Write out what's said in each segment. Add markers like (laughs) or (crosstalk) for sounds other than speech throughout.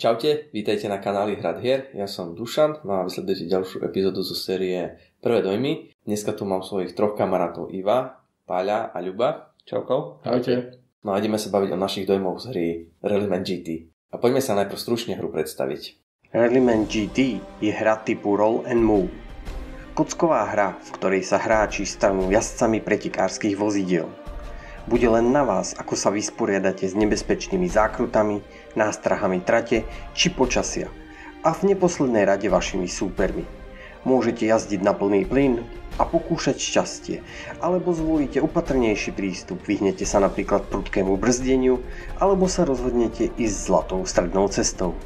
Čaute, vítajte na kanáli Hrad hier, ja som Dušan, no a vysledujete ďalšiu epizódu zo série Prvé dojmy. Dneska tu mám svojich troch kamarátov Iva, Páľa a Ľuba. Čauko. Ahojte. No a ideme sa baviť o našich dojmoch z hry Rallyman GT. A poďme sa najprv stručne hru predstaviť. Rallyman GT je hra typu Roll and Move. Kocková hra, v ktorej sa hráči stanú jazdcami pretekárskych vozidiel. Bude len na vás, ako sa vysporiadate s nebezpečnými zákrutami, nástrahami trate či počasia a v neposlednej rade vašimi súpermi. Môžete jazdiť na plný plyn a pokúšať šťastie, alebo zvolíte opatrnejší prístup, vyhnete sa napríklad prudkému brzdeniu, alebo sa rozhodnete ísť zlatou strednou cestou.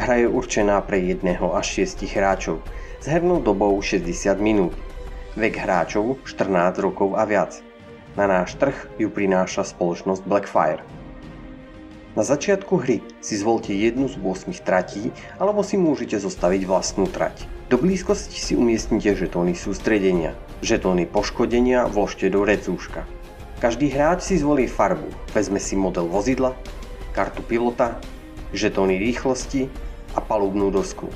Hra je určená pre jedného až 6 hráčov s hernou dobou 60 minút. Vek hráčov 14 rokov a viac. Na náš trh ju prináša spoločnosť Blackfire. Na začiatku hry si zvolte jednu z 8 tratí alebo si môžete zostaviť vlastnú trať. Do blízkosti si umiestnite žetóny sústredenia. Žetóny poškodenia vložte do recúška. Každý hráč si zvolí farbu, vezme si model vozidla, kartu pilota, žetóny rýchlosti a palubnú dosku.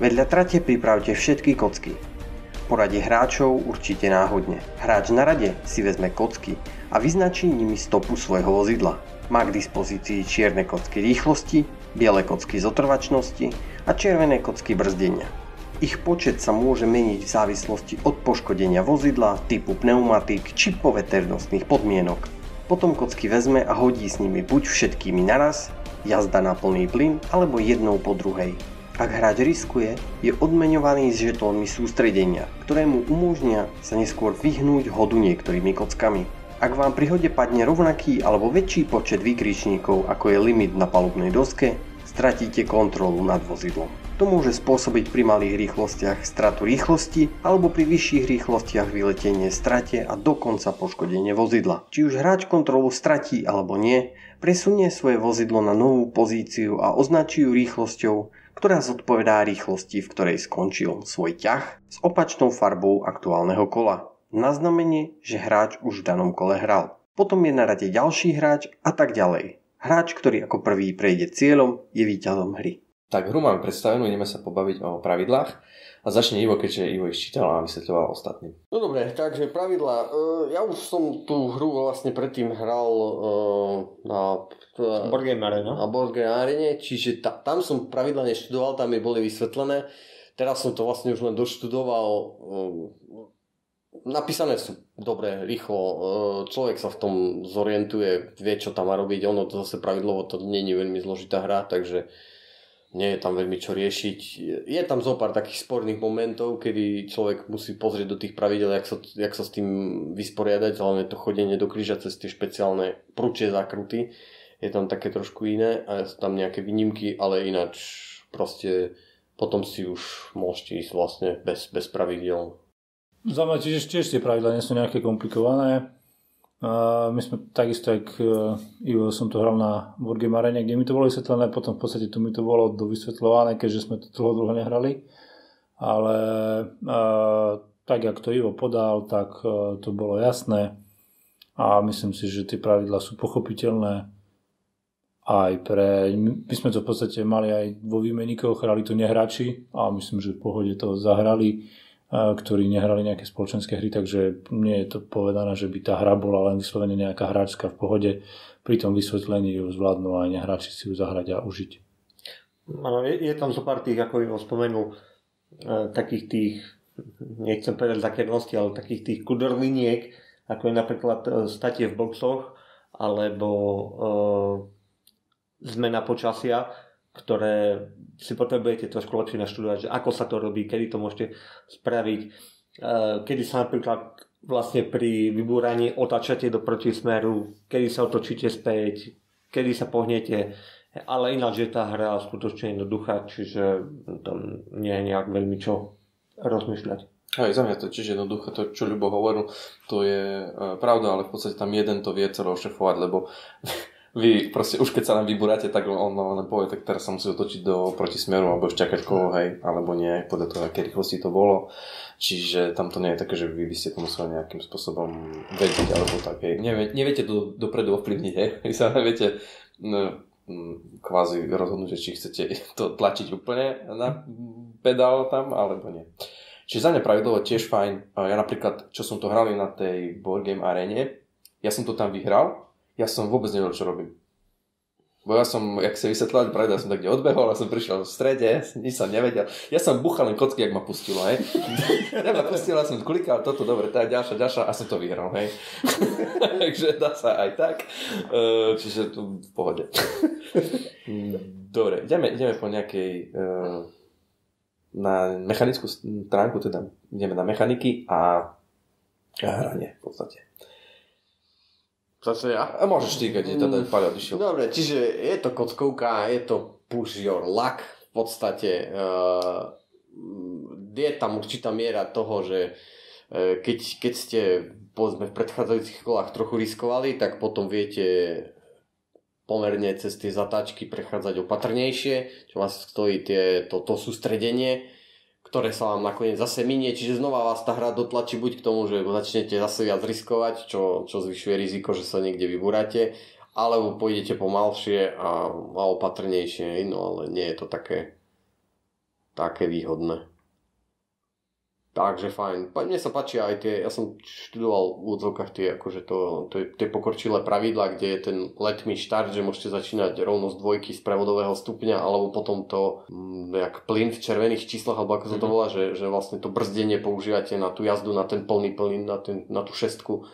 Vedľa trate pripravte všetky kocky, Poradie hráčov určite náhodne. Hráč na rade si vezme kocky a vyznačí nimi stopu svojho vozidla. Má k dispozícii čierne kocky rýchlosti, biele kocky zotrvačnosti a červené kocky brzdenia. Ich počet sa môže meniť v závislosti od poškodenia vozidla, typu pneumatik či poveternostných podmienok. Potom kocky vezme a hodí s nimi buď všetkými naraz, jazda na plný plyn alebo jednou po druhej. Ak hráč riskuje, je odmeňovaný s žetónmi sústredenia, ktoré mu umožnia sa neskôr vyhnúť hodu niektorými kockami. Ak vám pri hode padne rovnaký alebo väčší počet výkričníkov ako je limit na palubnej doske, stratíte kontrolu nad vozidlom. To môže spôsobiť pri malých rýchlostiach stratu rýchlosti alebo pri vyšších rýchlostiach vyletenie strate a dokonca poškodenie vozidla. Či už hráč kontrolu stratí alebo nie, presunie svoje vozidlo na novú pozíciu a označí ju rýchlosťou, ktorá zodpovedá rýchlosti, v ktorej skončil svoj ťah s opačnou farbou aktuálneho kola. Na znamenie, že hráč už v danom kole hral. Potom je na rade ďalší hráč a tak ďalej. Hráč, ktorý ako prvý prejde cieľom, je víťazom hry. Tak hru máme predstavenú, ideme sa pobaviť o pravidlách. A začne Ivo, keďže Ivo ich čítal a vysvetľoval ostatným. No dobre, takže pravidla. Ja už som tú hru vlastne predtým hral na Board Game Arena. Na Board Game Arena, čiže ta, tam som pravidla neštudoval, tam mi boli vysvetlené. Teraz som to vlastne už len doštudoval. Napísané sú dobre, rýchlo. Človek sa v tom zorientuje, vie, čo tam má robiť. Ono to zase pravidlovo to nie je veľmi zložitá hra, takže nie je tam veľmi čo riešiť. Je tam zo pár takých sporných momentov, kedy človek musí pozrieť do tých pravidel, jak sa, jak sa s tým vysporiadať, hlavne to chodenie do kríža cez tie špeciálne prúčie zakruty. Je tam také trošku iné a sú tam nejaké výnimky, ale ináč proste potom si už môžete ísť vlastne bez, bez pravidel. Za mňa tiež, tiež tie pravidla nie sú nejaké komplikované. My sme takisto, ak e, Ivo som to hral na Wargame Arene, kde mi to bolo vysvetlené, potom v podstate tu mi to bolo dovysvetľované, keďže sme to dlho, dlho nehrali. Ale e, tak, jak to Ivo podal, tak e, to bolo jasné a myslím si, že tie pravidla sú pochopiteľné aj pre, my sme to v podstate mali aj vo výmenníkoch, hrali to nehráči a myslím, že v pohode to zahrali ktorí nehrali nejaké spoločenské hry, takže nie je to povedané, že by tá hra bola len vyslovene nejaká hráčska v pohode. Pri tom vysvetlení ju zvládnu aj nehráči si ju zahrať a užiť. Áno, je, je tam zo pár tých, ako Ivo spomenul, e, takých tých, nechcem povedať zakernosti, ale takých tých kudrliniek, ako je napríklad e, statie v boxoch, alebo e, zmena počasia, ktoré si potrebujete trošku lepšie naštudovať, že ako sa to robí, kedy to môžete spraviť, eh, kedy sa napríklad vlastne pri vybúraní otačate do protismeru, kedy sa otočíte späť, kedy sa pohnete, ale ináč je tá hra skutočne jednoduchá, čiže tam nie je nejak veľmi čo rozmýšľať. Aj za mňa to tiež jednoduché, to čo Ľubo hovoril, to je uh, pravda, ale v podstate tam jeden to vie celé ošefovať, lebo vy proste už keď sa nám vybúrate, tak on len povie, tak teraz sa musí otočiť do protismeru alebo čakať koho, hej, alebo nie, podľa toho, aké rýchlosti to bolo. Čiže tam to nie je také, že vy by ste to museli nejakým spôsobom vedieť alebo tak, hej. Nevie, neviete to dopredu ovplyvniť, hej. (laughs) Vy sa neviete, no, kvázi rozhodnúť, či chcete to tlačiť úplne na pedál tam, alebo nie. Čiže za mňa pravidlo tiež fajn. Ja napríklad, čo som to hrali na tej Board Game arene, ja som to tam vyhral, ja som vôbec nevedel, čo robím. Bo ja som, jak sa vysvetlil, pravda, ja som tak kde odbehol a som prišiel v strede, nič som nevedel. Ja som buchal len kocky, jak ma pustilo, hej. ja ma pustila, som klikal toto, dobre, tá ďalšia, ďalšia a som to vyhral, hej. (laughs) Takže dá sa aj tak. Uh, čiže tu v pohode. dobre, ideme, ideme po nejakej uh, na mechanickú stránku, teda ideme na mechaniky a hranie v podstate. Zase ja? A môžeš ty, keď je teda mm. Paľo odišiel. Dobre, čiže je to kockovka, je to push your luck v podstate. Uh, je tam určitá miera toho, že uh, keď, keď ste povedzme v predchádzajúcich kolách trochu riskovali, tak potom viete pomerne cez tie zatáčky prechádzať opatrnejšie, čo vás stojí tie, to, to sústredenie ktoré sa vám nakoniec zase minie, čiže znova vás tá hra dotlačí buď k tomu, že začnete zase viac riskovať, čo, čo zvyšuje riziko, že sa niekde vyburáte, alebo pôjdete pomalšie a, a opatrnejšie, no ale nie je to také, také výhodné. Takže fajn. Mne sa páčia aj tie, ja som študoval v úvodzovkách tie, akože to, to, tie pokorčilé pravidla, kde je ten let me štart, že môžete začínať rovno z dvojky z prevodového stupňa, alebo potom to mm, jak plyn v červených číslach, alebo ako sa to mhm. volá, že, že vlastne to brzdenie používate na tú jazdu, na ten plný plyn, na, ten, na tú šestku.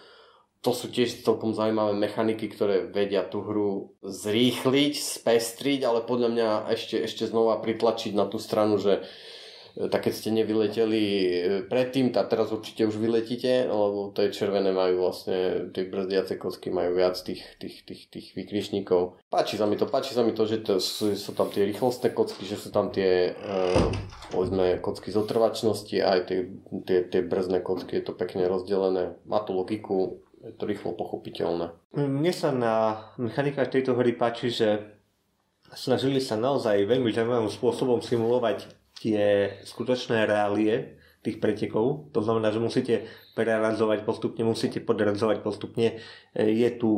To sú tiež celkom zaujímavé mechaniky, ktoré vedia tú hru zrýchliť, spestriť, ale podľa mňa ešte, ešte znova pritlačiť na tú stranu, že tak keď ste nevyleteli e, predtým, tak teraz určite už vyletíte, lebo tie červené majú vlastne, tie brzdiace kocky majú viac tých, tých, tých, tých vykrišníkov. Páči sa mi to, páči sa mi to, že to sú, sú tam tie rýchlostné kocky, že sú tam tie, uh, povedzme, kocky z otrvačnosti, aj tie, tie, tie brzdné kocky, je to pekne rozdelené, má to logiku, je to rýchlo pochopiteľné. Mne sa na mechanikách tejto hry páči, že snažili sa naozaj veľmi zaujímavým spôsobom simulovať tie skutočné reálie tých pretekov. To znamená, že musíte preradzovať postupne, musíte podradzovať postupne. E, je tu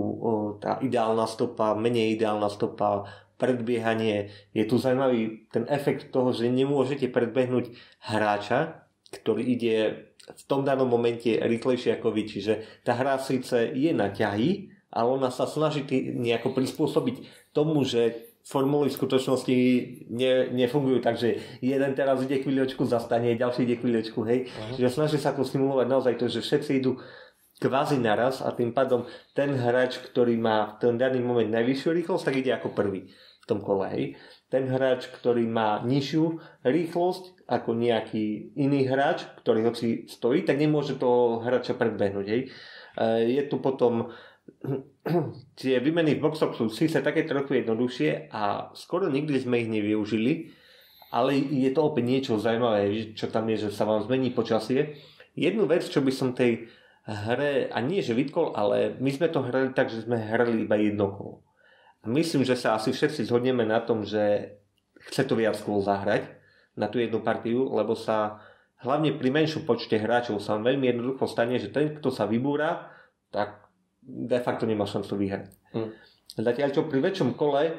tá ideálna stopa, menej ideálna stopa, predbiehanie. Je tu zaujímavý ten efekt toho, že nemôžete predbehnúť hráča, ktorý ide v tom danom momente rýchlejšie ako vy. Čiže tá hra síce je na ťahy, ale ona sa snaží nejako prispôsobiť tomu, že formuly v skutočnosti ne, nefungujú tak, že jeden teraz ide chvíľočku, zastane, ďalší ide chvíľočku, hej. Uh-huh. Čiže snaží sa to stimulovať naozaj to, že všetci idú kvázi naraz a tým pádom ten hráč, ktorý má v ten daný moment najvyššiu rýchlosť, tak ide ako prvý v tom kole, hej. Ten hráč, ktorý má nižšiu rýchlosť ako nejaký iný hráč, ktorý hoci stojí, tak nemôže toho hráča predbehnúť, hej. E, je tu potom (clears throat) tie výmeny v boxoch sú síce také trochu jednoduchšie a skoro nikdy sme ich nevyužili, ale je to opäť niečo zaujímavé, čo tam je, že sa vám zmení počasie. Jednu vec, čo by som tej hre, a nie že vytkol, ale my sme to hrali tak, že sme hrali iba jedno kolo. A myslím, že sa asi všetci zhodneme na tom, že chce to viac kôl zahrať na tú jednu partiu, lebo sa hlavne pri menšom počte hráčov sa veľmi jednoducho stane, že ten, kto sa vybúra, tak de facto nemá šancu vyhrať. Hmm. Zatiaľ čo pri väčšom kole, e,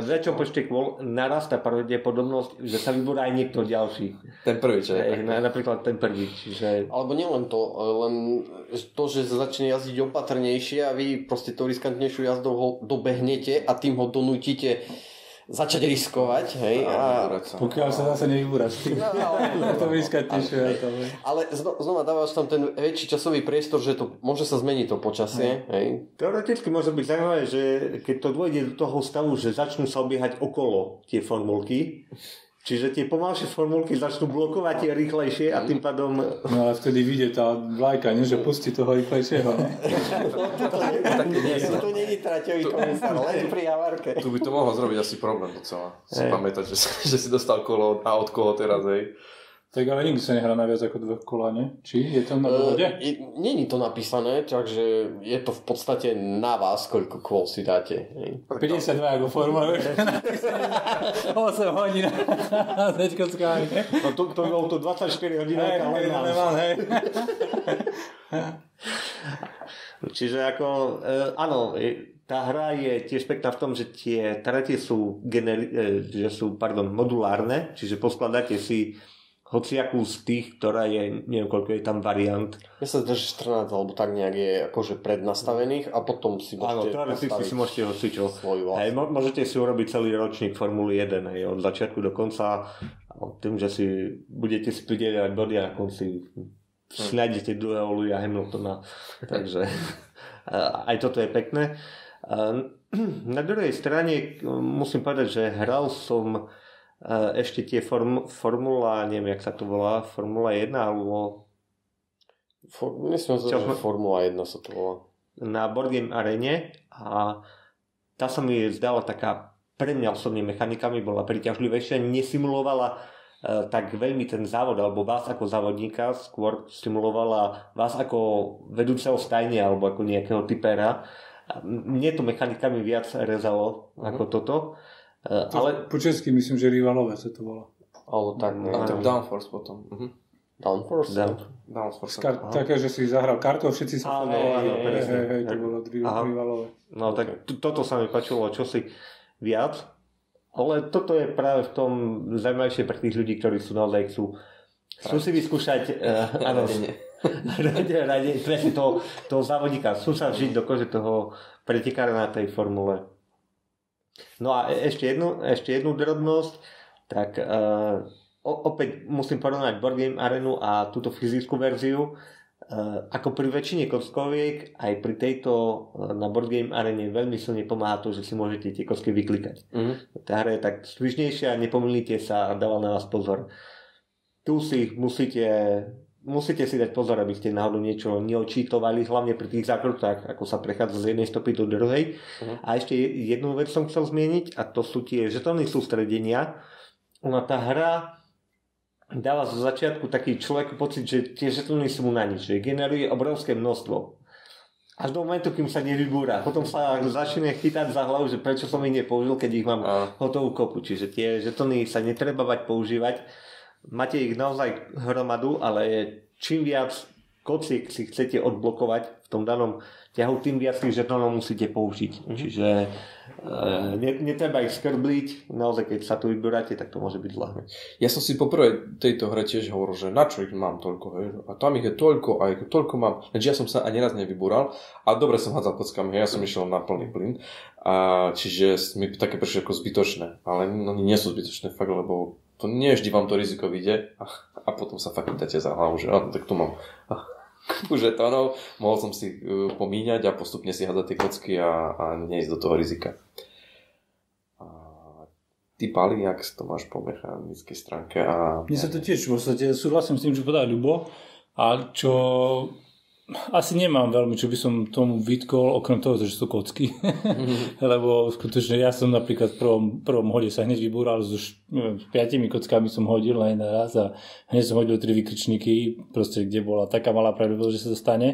v väčšom počte kôl narastá pravdepodobnosť, že sa vyborá aj niekto ďalší. Ten prvý, čo je. Napríklad ten prvý. Čiže... Alebo nielen to, len to, že začne jazdiť opatrnejšie a vy proste to riskantnejšiu jazdou ho dobehnete a tým ho donútite začať riskovať, hej. A, a... Pokiaľ sa zase nevybúraš. No, ale, to vyskať ale, ale znova dávaš tam ten väčší časový priestor, že to môže sa zmeniť to počasie, hej. Teoreticky môže byť zaujímavé, že keď to dôjde do toho stavu, že začnú sa obiehať okolo tie formulky, Čiže tie pomalšie formulky začnú blokovať tie rýchlejšie a tým pádom... No ale vtedy vyjde tá vlajka, nie? že pustí toho rýchlejšieho. (laughs) to není traťový komisár, len pri havarke. Tu by to mohlo zrobiť asi problém docela. Si pamätať, že, že si dostal kolo a od koho teraz, hej. Tak ale nikdy sa nehrá na viac ako dvoch kola, nie? Či je to na dohode? Uh, Není to napísané, takže je to v podstate na vás, koľko kôl si dáte. 52 ako forma, (laughs) 8 hodín s nečkockami. No to, to bolo to 24 hodín, ale hej, hej, (laughs) Čiže ako, e, áno, e, tá hra je tiež pekná v tom, že tie trate sú, generi- e, že sú pardon, modulárne, čiže poskladáte si hociakú z tých, ktorá je, neviem koľko je tam variant. Ja sa zdá, že 14 alebo tak nejak je akože prednastavených a potom si Áno, môžete teoreticky si môžete hocičo. Hej, môžete si urobiť celý ročník Formuly 1 hej, od začiatku do konca a tým, že si budete si prideliať body a na konci snájdete druhého Louisa Hamiltona. (laughs) Takže aj toto je pekné. (clears throat) Na druhej strane musím povedať, že hral som ešte tie form, Formula, neviem, jak sa to volá, Formula 1 alebo For, myslím, že Čo Formula 1 sa to volá. na Board Game Arene a tá sa mi zdala taká pre mňa osobne mechanikami bola priťažlivejšia, nesimulovala e, tak veľmi ten závod alebo vás ako závodníka, skôr stimulovala vás ako vedúceho stajne alebo ako nejakého typera. Mne to mechanikami viac rezalo ako toto. E, ale Ale po česky myslím, že rivalové sa to volá. Alebo tak, A ne? tak Downforce potom. Mhm. Downforce? Down. Downforce. Kar- také, že si zahral kartou, všetci sa Hej, hej, hej, to bolo rivalové. No tak toto sa mi páčilo čosi viac, ale toto je práve v tom zaujímavejšie pre tých ľudí, ktorí sú naozaj chcú, chcú si vyskúšať uh, (laughs) áno, Radenie. (laughs) rade, rade, presne toho, toho závodníka, chcú sa vžiť do kože toho pretekára na tej formule. No a e- ešte jednu, ešte jednu drobnosť, tak uh, opäť musím porovnať Board Game Arenu a túto fyzickú verziu. Uh, ako pri väčšine kockoviek, aj pri tejto uh, na Board Game Arene veľmi silne pomáha to, že si môžete tie kocky vyklikať. Mhm. Tá hra je tak svižnejšia, nepomýlite sa a dáva na vás pozor. Tu si musíte, musíte si dať pozor, aby ste náhodou niečo neočítovali, hlavne pri tých zákrutách, ako sa prechádza z jednej stopy do druhej. Mhm. A ešte jednu vec som chcel zmieniť a to sú tie žetóny sústredenia. Ona tá hra dáva zo začiatku taký človek pocit, že tie žetóny sú na nič, že generuje obrovské množstvo. Až do momentu, kým sa nevybúra. Potom sa začne chytať za hlavu, že prečo som ich nepoužil, keď ich mám A, hotovú kopu. Čiže tie žetóny sa netreba bať používať. Máte ich naozaj hromadu, ale čím viac kociek si chcete odblokovať v tom danom ťahu, tým viac tých žetónov musíte použiť. Čiže e, ne, netreba ich skrbliť. Naozaj, keď sa tu vyberáte, tak to môže byť zlé. ja som si po prvej tejto hre tiež hovoril, že na čo ich mám toľko, hej? a tam ich je toľko, a ich toľko mám, lenže ja som sa ani raz nevybúral a dobre som hádzal kockami, ja som išiel na plný plyn, a čiže mi také prišli ako zbytočné, ale oni nie sú zbytočné fakt, lebo to nie vždy vám to riziko vyjde. A, a potom sa fakt chytáte za hlavu, že áno, tak tu mám. Žetónov, mohol som si uh, pomíňať a postupne si hádať tie kocky a, a neísť do toho rizika. A ty Pali, jak to máš po mechanickej stránke a Mne sa to tiež v podstate súhlasím s tým, čo povedal Ľubo, a čo asi nemám veľmi, čo by som tomu vytkol, okrem toho, že sú kocky. (laughs) Lebo skutočne ja som napríklad v prvom, prvom hode sa hneď vybúral, so š- neviem, s piatimi kockami som hodil len raz a hneď som hodil tri vykričníky, proste kde bola taká malá pravdepodobnosť, že sa to stane.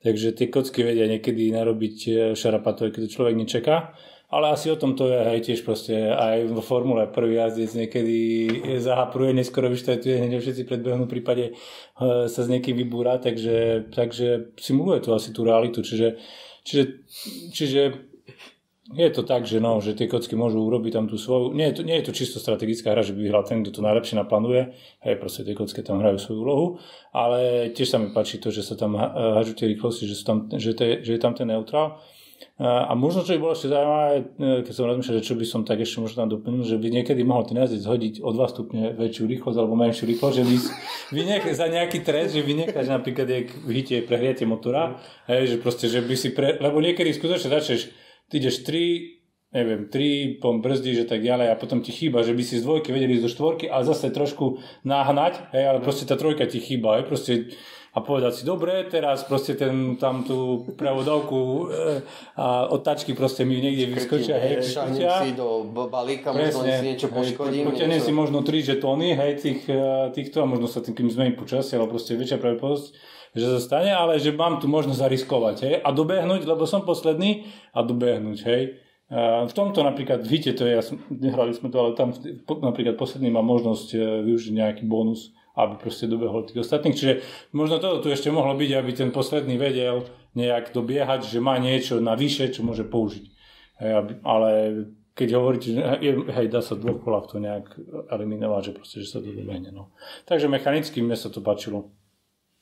Takže tie kocky vedia niekedy narobiť eh, šarapatové, keď to človek nečaká. Ale asi o tom to je aj tiež proste aj vo formule. Prvý jazdec niekedy zahapruje, neskoro vyštartuje, hneď všetci predbehnú, v prípade e, sa s niekým vybúra, takže, takže simuluje to asi tú realitu, čiže, čiže, čiže je to tak, že, no, že tie kocky môžu urobiť tam tú svoju, nie je to, nie je to čisto strategická hra, že by vyhral ten, kto to najlepšie naplánuje, hej, proste tie kocky tam hrajú svoju úlohu, ale tiež sa mi páči to, že sa tam ha- hažú tie rýchlosti, že, sú tam, že, to je, že je tam ten neutrál. A možno, čo by bolo ešte zaujímavé, e, keď som rozmýšľal, že čo by som tak ešte možno tam doplnil, že by niekedy mohol ten jazdec hodiť o 2 stupne väčšiu rýchlosť alebo menšiu rýchlosť, že vy, vy nech, za nejaký trest, že vy necháš napríklad, jak v hite prehriate motora, hej, že proste, že by si pre, lebo niekedy skutočne začneš, ty ideš 3, neviem, 3, pom brzdíš a tak ďalej a potom ti chýba, že by si z dvojky vedeli ísť do štvorky a zase trošku nahnať, hej, ale proste tá trojka ti chýba, hej, proste a povedať si, dobre, teraz proste ten, tam tú pravodavku e, a otáčky proste mi niekde vyskočia, hej, vyskočia. si do balíka, možno si niečo poškodím. Potiahnem si možno 3 žetóny, hej, tých, e, týchto a možno sa tým kým zmení počasie, ale proste väčšia pravdepodobnosť, že sa stane, ale že mám tu možnosť zariskovať, hej, a dobehnúť, lebo som posledný a dobehnúť, hej. A v tomto napríklad, vidíte, to ja som, nehrali sme to, ale tam napríklad posledný má možnosť e, využiť nejaký bonus aby proste dobehol tých ostatných. Čiže možno toto tu ešte mohlo byť, aby ten posledný vedel nejak dobiehať, že má niečo navyše, čo môže použiť. Hej, aby, ale keď hovoríte, že hej, dá sa dvoch kolách to nejak eliminovať, že proste, že sa to dobehne. No. Takže mechanicky mne sa to páčilo.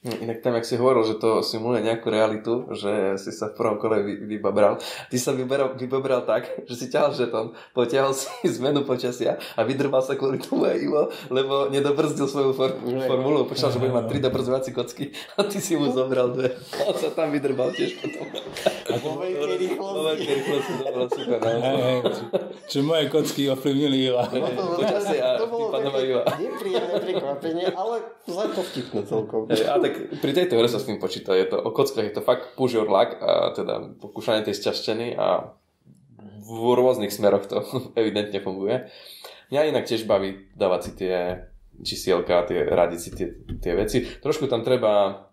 No, inak tam, ak si hovoril, že to simuluje nejakú realitu, že si sa v prvom kole vy, vybabral, ty sa vyberal, vybabral tak, (laughs) že si ťahal žeton, potiahol si (laughs) zmenu počasia a vydrbal sa kvôli tomu aj Ivo, lebo nedobrzdil svoju for, formulu, počal, že bude mať tri dobrzdovací kocky (laughs) a ty si mu zobral dve. A sa tam vydrbal tiež potom. A vo veľkej rýchlosti. Super. No. Moje kocky ovplyvnili Iva. Počasie a aj Iva. nepríjemné prekvapenie, ale za to vtipné celkom. Hej, a tak pri tejto hre sa s tým počíta. Je to o kockách, je to fakt luck a teda pokúšanie tej sťažčeny a v rôznych smeroch to (laughs) evidentne funguje. Mňa inak tiež baví dávať si tie čísielka, tie, radiť si tie, tie veci. Trošku tam treba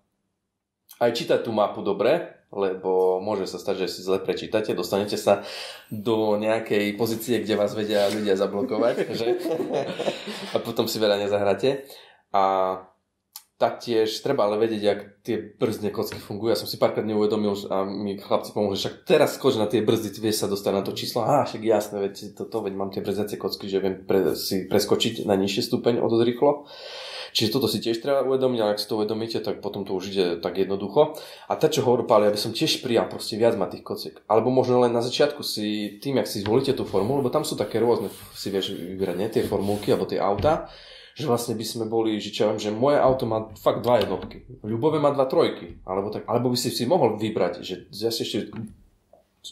aj čítať tú mapu dobre, lebo môže sa stať, že si zle prečítate, dostanete sa do nejakej pozície, kde vás vedia ľudia zablokovať, že? (laughs) a potom si veľa nezahráte. A taktiež treba ale vedieť, jak tie brzdné kocky fungujú. Ja som si párkrát neuvedomil a mi chlapci pomôžu, však teraz skoč na tie brzdy, vieš sa dostať na to číslo. Á, však jasné, veď toto, veď mám tie brzdiace kocky, že viem pre, si preskočiť na nižší stupeň o dosť rýchlo. Čiže toto si tiež treba uvedomiť, ale ak si to uvedomíte, tak potom to už ide tak jednoducho. A tá, čo hovorí Páli, aby som tiež prijal proste viac má tých kociek. Alebo možno len na začiatku si tým, ak si zvolíte tú formulu, lebo tam sú také rôzne, si vieš vybrať? Tie formulky alebo tie auta že vlastne by sme boli, že čo ja viem, že moje auto má fakt dva jednotky. Ľubové má dva trojky. Alebo, tak, alebo by si si mohol vybrať, že ja si ešte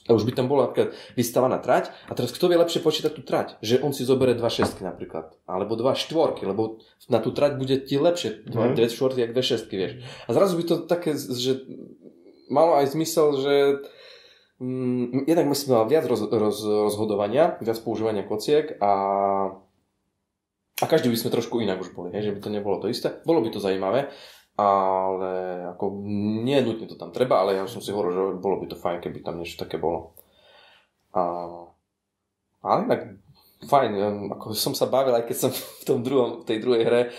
a už by tam bola napríklad vystavaná trať a teraz kto vie lepšie počítať tú trať? Že on si zoberie dva šestky napríklad, alebo dva štvorky, lebo na tú trať bude ti lepšie dva, mm. dve štvorky, jak dve šestky, vieš. A zrazu by to také, že malo aj zmysel, že mm, jednak myslím mal viac roz, roz, rozhodovania, viac používania kociek a a každý by sme trošku inak už boli, hej, že by to nebolo to isté. Bolo by to zaujímavé, ale ako nie nutne to tam treba, ale ja som si hovoril, že bolo by to fajn, keby tam niečo také bolo. A, ale inak fajn, ako som sa bavil, aj keď som v tom druhom, tej druhej hre e,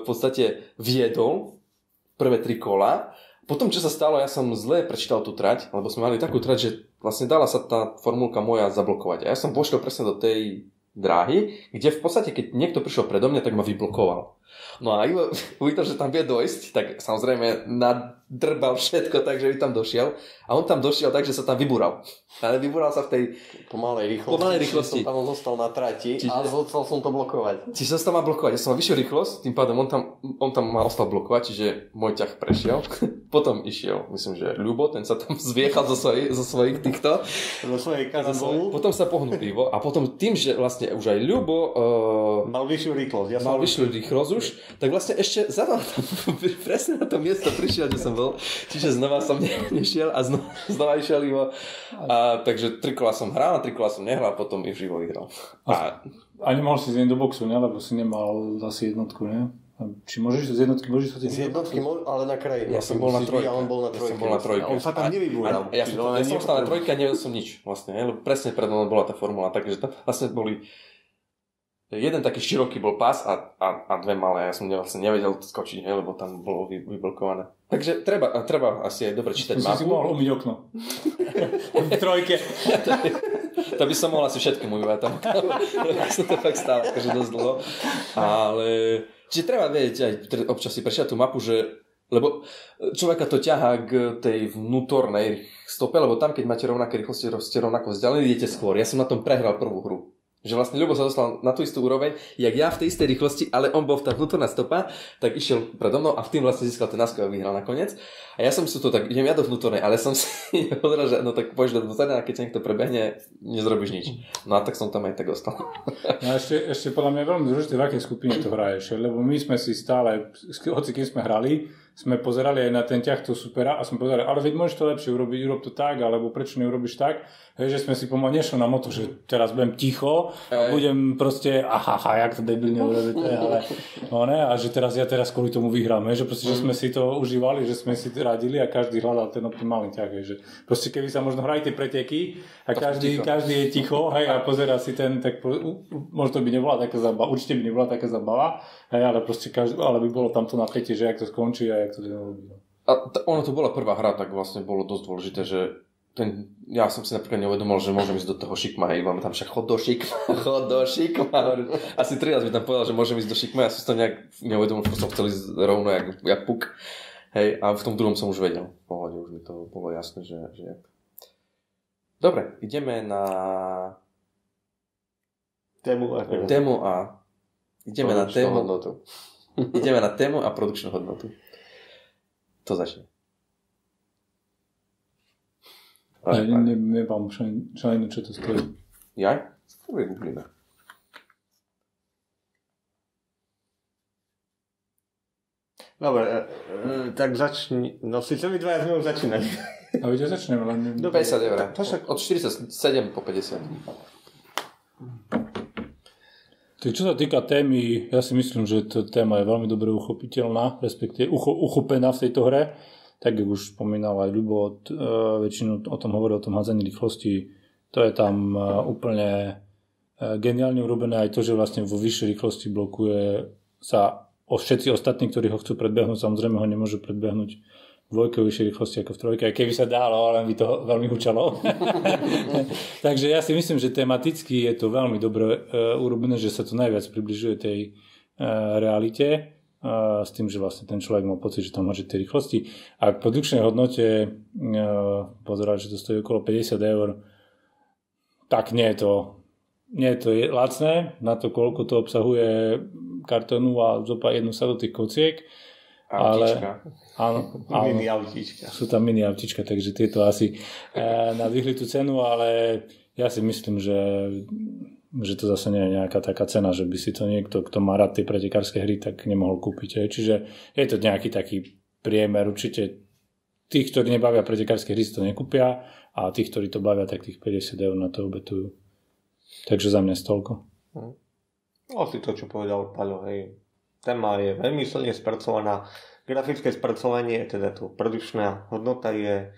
v podstate viedol prvé tri kola. Potom, čo sa stalo, ja som zle prečítal tú trať, lebo sme mali takú trať, že vlastne dala sa tá formulka moja zablokovať. A ja som pošiel presne do tej dráhy, kde v podstate, keď niekto prišiel predo mňa, tak ma vyblokoval. No a Ivo (laughs) uvidel, že tam vie dojsť, tak samozrejme nadrbal všetko, takže by tam došiel. A on tam došiel tak, že sa tam vybúral. Ale vybúral sa v tej pomalej rýchlosti. Pomalej rýchlosti. Som tam zostal na trati Čiže... a zostal som to blokovať. Čiže zostal ma blokovať. Ja som mal vyššiu rýchlosť, tým pádom on tam, on tam ma ostal blokovať, čiže môj ťah prešiel. (laughs) Potom išiel, myslím, že Ľubo, ten sa tam (laughs) zviechal zo, svoj, zo svojich týchto. Zo svojej kazanbolu. Potom sa pohnul Ivo a potom tým, že vlastne už aj Ľubo uh, mal vyššiu rýchlosť. Ja mal vyššiu rýchlosť už, tak vlastne ešte za tam (laughs) presne na to miesto prišiel, kde som bol. Čiže znova som ne, nešiel a znova, znova išiel Ivo. A, takže tri kola som hral, a tri kola som nehral, potom i Ivo vyhral. A, a nemohol si znieť do boxu, ne? Lebo si nemal asi jednotku, ne? Či môžeš z jednotky, môžeš sa Z jednotky, ale na kraji. Ja, som bol na trojke. Ja on bol na trojke. Ja som bol na trojke. On sa tam nevybúral. Ja, ja, ja som stal na trojke a nevedel som nič vlastne, lebo presne pred mnou bola tá formula, takže tam vlastne boli jeden taký široký bol pás a, a, a dve malé. Ja som vlastne nevedel skočiť, hej, lebo tam bolo vy, vyblokované. Takže treba, treba asi aj dobre čítať mapu. si mohol umyť okno. (laughs) v trojke. to by som mohol asi všetkým umývať tam. som to fakt stále akože dosť dlho. Ale Čiže treba vedieť aj občas si prečítať tú mapu, že lebo človeka to ťahá k tej vnútornej stope, lebo tam, keď máte rovnaké rýchlosti, ste rovnako vzdialení, idete skôr. Ja som na tom prehral prvú hru. Že vlastne Ľubo sa dostal na tú istú úroveň, jak ja v tej istej rýchlosti, ale on bol v tá vnútorná stopa, tak išiel predo mnou a v tým vlastne získal ten náskok a vyhral nakoniec. A ja som si to tak, idem ja do vnútornej, ale som (laughs) si povedal, že no tak pôjdeš do vnútornej a keď sa niekto prebehne, nezrobíš nič. No a tak som tam aj tak ostal. No a ešte, ešte podľa mňa veľmi dôležité, v akej skupine to hraješ, lebo my sme si stále, hoci keď sme hrali, sme pozerali aj na ten ťah toho supera a sme pozerali, ale veď môžeš to lepšie urobiť, urob to tak, alebo prečo neurobíš tak. Hej, že sme si pomaly nešli na moto, že teraz budem ticho a budem proste, aha, aha jak to debilne urobiť, ale no ne, a že teraz ja teraz kvôli tomu vyhrám, hej, že proste, že sme si to užívali, že sme si radili a každý hľadal ten optimálny ťah, hej, že proste keby sa možno hrali tie preteky a každý, každý je ticho, hej, a pozera si ten, tak možno by nebola taká zabava, určite by nebola taká zabava, hej, ale proste každý, ale by bolo tam to napätie, že jak to skončí jak to. No. A t- ono to bola prvá hra, tak vlastne bolo dosť dôležité, že ten, ja som si napríklad neuvedomil, že môžem ísť do toho šikma, hej, máme tam však chod do šikma, (laughs) chod do šikma. Asi tri raz mi tam povedal, že môžem ísť do šikma, ja som si to nejak neuvedomil, že som chcel ísť rovno, jak, jak puk. Hej, a v tom druhom som už vedel. V pohode, už mi to bolo jasné, že, že jak. Dobre, ideme na Tému a tému a ideme na tému, hodnotu. ideme na tému a produkčnú hodnotu. To začne. Ja ne, ne, nemám čo, čo iné, čo to stojí. Ja? To vygooglíme. Dobre, e, e, tak začni. No síce my dvaja sme už začínali. A viete, začneme len... No, 50 eur. To však- Od 47 po 50. Tak čo sa týka témy, ja si myslím, že tá téma je veľmi dobre uchopiteľná, respektíve ucho, uchopená v tejto hre. Tak, jak už spomínal aj Ľubo, t- e, väčšinu o tom hovoril, o tom hádzaní rýchlosti. To je tam e, úplne e, geniálne urobené aj to, že vlastne vo vyššej rýchlosti blokuje sa o všetci ostatní, ktorí ho chcú predbehnúť, samozrejme ho nemôžu predbehnúť dvojke vyššej rýchlosti ako v trojke, aj keby sa dalo, ale by to veľmi hučalo. (laughs) Takže ja si myslím, že tematicky je to veľmi dobre uh, urobené, že sa to najviac približuje tej uh, realite uh, s tým, že vlastne ten človek má pocit, že tam môže tej rýchlosti. A k produkčnej hodnote uh, pozerať, že to stojí okolo 50 eur, tak nie je to nie je to lacné na to, koľko to obsahuje kartónu a zopa jednu sa do tých kociek. Autička. Áno, Mini áno, autíčka. sú tam mini autička, takže tieto asi e, nadvihli tú cenu, ale ja si myslím, že, že to zase nie je nejaká taká cena, že by si to niekto, kto má rád tie pretekárske hry, tak nemohol kúpiť. hej. Čiže je to nejaký taký priemer. Určite tých, ktorí nebavia pretekárske hry, si to nekúpia a tých, ktorí to bavia, tak tých 50 eur na to obetujú. Takže za mňa stolko. Asi to, čo povedal Paľo, hej. Téma je veľmi silne spracovaná. Grafické spracovanie, teda tu produčná hodnota je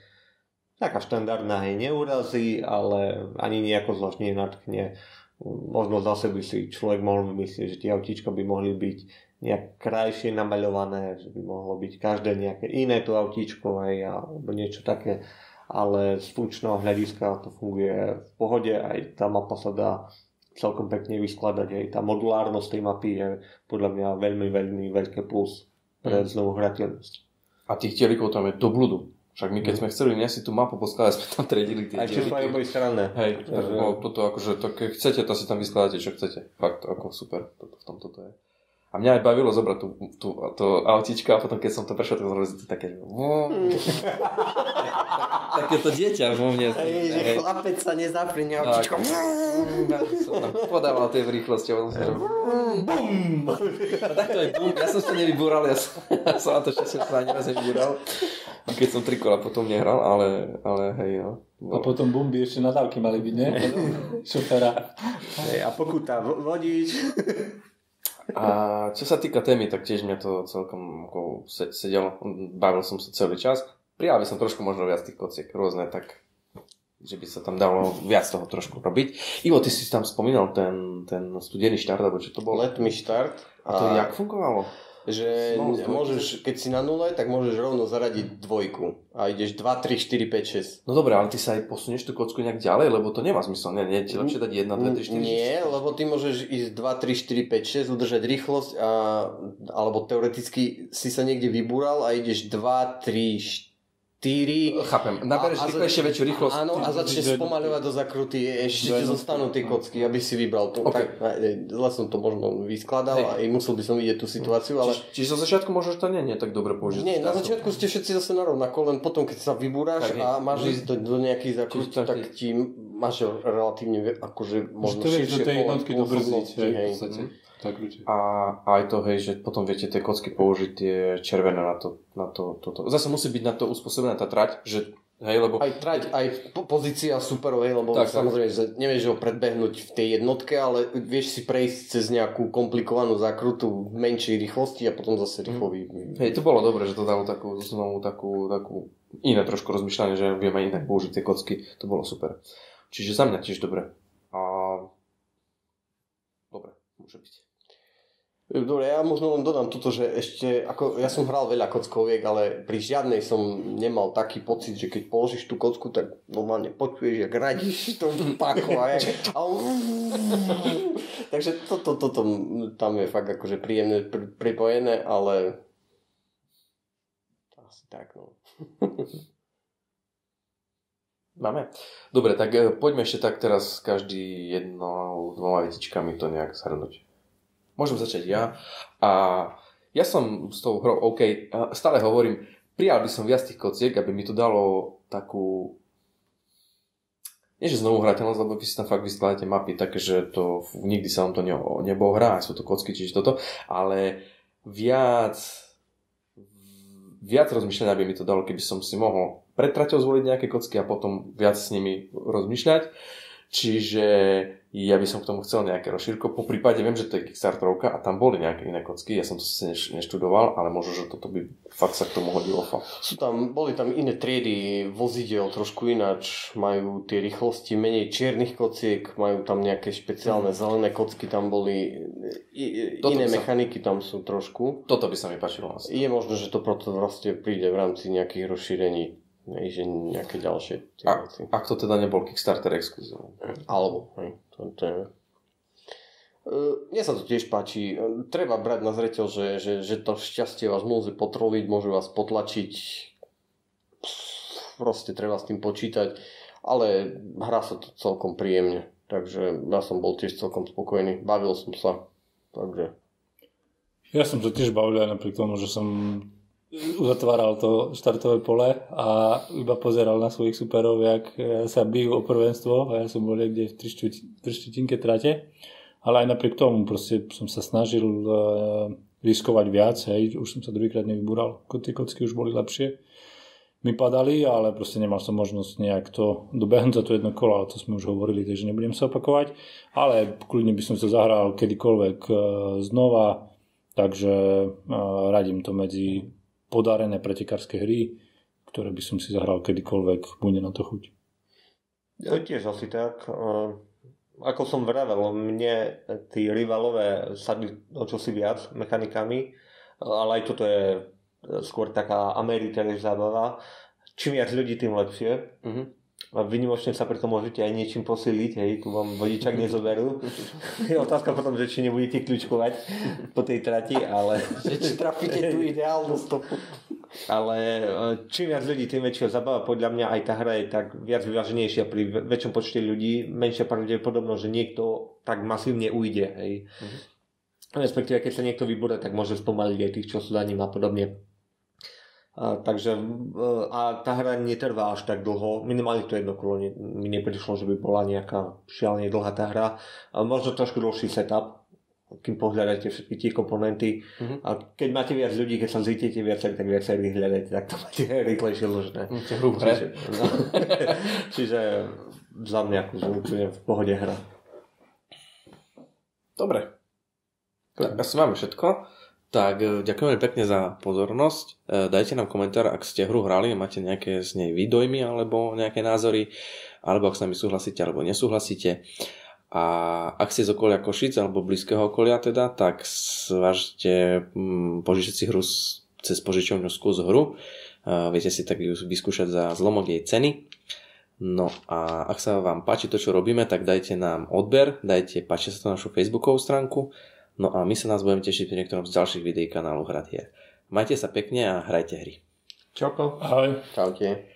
taká štandardná, hej, neurazí, ale ani nejako zvlášť nenatkne. Možno zase by si človek mohol vymyslieť, že tie autíčka by mohli byť nejak krajšie namaľované, že by mohlo byť každé nejaké iné to autíčko, hej, alebo niečo také. Ale z funkčného hľadiska to funguje v pohode, aj tá mapa sa dá celkom pekne vyskladať. Hej. Tá modulárnosť tej mapy je podľa mňa veľmi, veľmi veľké plus pre znovu hrateľnosť. A tých dielikov tam je do bludu. Však my keď sme chceli niesť si tú mapu poskladať, (laughs) sme tam triedili tie Aj čo sú aj boli stranné. Hej, tak, Takže- no, toto akože, to, keď chcete, to si tam vyskladáte, čo chcete. Fakt, ako super, toto, v tom toto je. A mňa aj bavilo zobrať tú, tú, to autíčko a potom keď som to prešiel, tak zrazu to také, že... (laughs) Takéto dieťa vo mne. Hej. chlapec sa nezapri Tak. Som (laughs) tam podával tie v rýchlosti a potom som že bum! A takto aj bum. Ja som to nevybúral, ja som, (laughs) ja som na to šťastie sa ani raz nevybúral. I keď som tri kola potom nehral, ale, ale hej, no. A potom bomby ešte nadávky mali byť, ne? Šoféra. Hej, a pokuta vo- vodič. A čo sa týka témy, tak tiež mňa to celkom ako se- sedelo. Bavil som sa celý čas. Prijal by som trošku možno viac tých kociek, rôzne, tak že by sa tam dalo viac toho trošku robiť. Ivo, ty si tam spomínal ten, ten studený štart, alebo čo to bolo? Letný štart. A to jak fungovalo? Že Small môžeš, keď si na nule, tak môžeš rovno zaradiť dvojku. A ideš 2, 3, 4, 5, 6. No dobré, ale ty sa aj posunieš tú kocku nejak ďalej, lebo to nemá zmysel. Nie, nie, ti lepšie dať 1, 2, 3, 4, Nie, lebo ty môžeš ísť 2, 3, 4, 5, 6, udržať rýchlosť, a, alebo teoreticky si sa niekde vybúral a ideš 2, 3, 4... Chápem, nabereš rýchlejšie väčšiu rýchlosť. Áno, a začneš spomaľovať do zakruty, ešte ti zostanú tie kocky, aby si vybral to. Ok. Tak, zle som to možno vyskladal Hej. a aj musel by som vidieť tú situáciu, ale... Čiže, čiže zo začiatku možno, že to nie, nie je tak dobre použiť. Nie, na začiatku ste všetci zase na rovnako, len potom, keď sa je. a máš ísť do, do nejakých zakrut, Čiže to tak ti máš relatívne akože možno širšie pole pôsobnosti, Tak určite. A aj to, hej, že potom viete tie kocky použiť, tie červené na to, na to, toto. Zase musí byť na to uspôsobená tá trať, že hej, lebo Aj trať, aj po- pozícia superov, hej, lebo Tak, tak, samozrejme, že nevieš ho predbehnúť v tej jednotke, ale vieš si prejsť cez nejakú komplikovanú zákrutu v menšej rýchlosti a potom zase rýchlo vy... hej, to bolo dobre, že to dalo takú, znovu takú, takú iné trošku rozmýšľanie, že vieme inak použiť tie kocky, to bolo super. Čiže za mňa tiež dobre. A... Dobre, môže byť. Dobre, ja možno len dodám toto, že ešte, ako ja som hral veľa kockoviek, ale pri žiadnej som nemal taký pocit, že keď položíš tú kocku, tak normálne počuješ, jak radíš to páko a, a Takže toto, toto tam je fakt akože príjemne pri, pripojené, ale asi tak, no. Máme? Dobre, tak e, poďme ešte tak teraz každý jednou, dvoma vetičkami to nejak zhrnúť. Môžem začať ja. A ja som s tou hrou OK, stále hovorím, prijal by som viac tých kociek, aby mi to dalo takú nie že znovu hrateľnosť, lebo vy si tam fakt vyskladáte mapy také, že to nikdy sa vám to ne, nebolo hrá, sú to kocky, čiže toto, ale viac viac rozmýšľania by mi to dalo, keby som si mohol pred traťou zvoliť nejaké kocky a potom viac s nimi rozmýšľať. Čiže ja by som k tomu chcel nejaké rozšírko. Po prípade viem, že to je Kickstarterovka a tam boli nejaké iné kocky. Ja som to si neš- neštudoval, ale možno, že toto by fakt sa k tomu hodilo. Sú tam, boli tam iné triedy vozidel, trošku ináč, majú tie rýchlosti, menej čiernych kociek, majú tam nejaké špeciálne zelené kocky, tam boli i, Toto iné mechaniky tam sú trošku. Toto by sa mi páčilo asi. Je možné, že to proto vlastne príde v rámci nejakých rozšírení, hej, že nejaké ďalšie tie A, veci. ak to teda nebol Kickstarter exkluzív. Alebo, hej, to, to je... Uh, mne sa to tiež páči. Treba brať na zreteľ, že, že, že to šťastie vás môže potroliť, môže vás potlačiť. Proste treba s tým počítať. Ale hrá sa to celkom príjemne. Takže ja som bol tiež celkom spokojný. Bavil som sa. Takže Ja som sa tiež bavil aj napriek tomu, že som uzatváral to štartové pole a iba pozeral na svojich superov, jak eh, sa bijú o prvenstvo a ja som bol niekde v trištutinke trate. Ale aj napriek tomu proste som sa snažil uh, riskovať viac, hej, už som sa druhýkrát nevybúral, tie kocky už boli lepšie. Mi padali, ale proste nemal som možnosť nejak to dobehnúť za to jedno kolo, ale to sme už hovorili, takže nebudem sa opakovať. Ale kľudne by som sa zahral kedykoľvek eh, znova, takže uh, radím to medzi podarené pretekárske hry, ktoré by som si zahral kedykoľvek, bude na to chuť. Ja tiež asi tak. eh, Ako som vravel, mne tí rivalové sadli o čosi viac mechanikami, ale aj toto je skôr taká Ameritariš zábava. Čím viac ľudí, tým lepšie. Mhm. A vynimočne sa preto môžete aj niečím posiliť, hej, tu vám vodičak nezoberú. (laughs) Je otázka potom, že či nebudete kľúčkovať po tej trati, ale... že či trafíte tú ideálnu stopu. Ale e, čím viac ľudí, tým väčšia zabava. Podľa mňa aj tá hra je tak viac vyváženejšia pri vä- väčšom počte ľudí, menšia pravdepodobnosť, že niekto tak masívne ujde. Hej. Respektíve, keď sa niekto vybúra, tak môže spomaliť aj tých, čo sú za ním a podobne. A, takže e, a tá hra netrvá až tak dlho, minimálne to jedno kolo ne, mi neprišlo, že by bola nejaká šialene dlhá tá hra. A možno trošku dlhší setup, kým pohľadáte všetky tie komponenty. Mhm. A keď máte viac ľudí, keď sa zítete viacej, tak viacej vyhľadáte, tak to máte (laughs) rýchlejšie ložené. Máte hru v hre. Čiže, no, (laughs) čiže za mňa akože úplne v pohode hra. Dobre. Tak asi máme všetko. Tak e, ďakujem pekne za pozornosť. E, Dajte nám komentár, ak ste hru hrali, máte nejaké z nej výdojmy alebo nejaké názory, alebo ak s nami súhlasíte alebo nesúhlasíte. A ak ste z okolia Košic alebo blízkeho okolia teda, tak zvážte mm, požičať si hru cez požičovňu skús hru. E, Viete si tak ju vyskúšať za zlomok jej ceny. No a ak sa vám páči to, čo robíme, tak dajte nám odber, dajte, páči sa to na našu facebookovú stránku, no a my sa nás budeme tešiť pri niektorom z ďalších videí kanálu Hrad hier. Majte sa pekne a hrajte hry. Čoko. Ahoj. Čaute.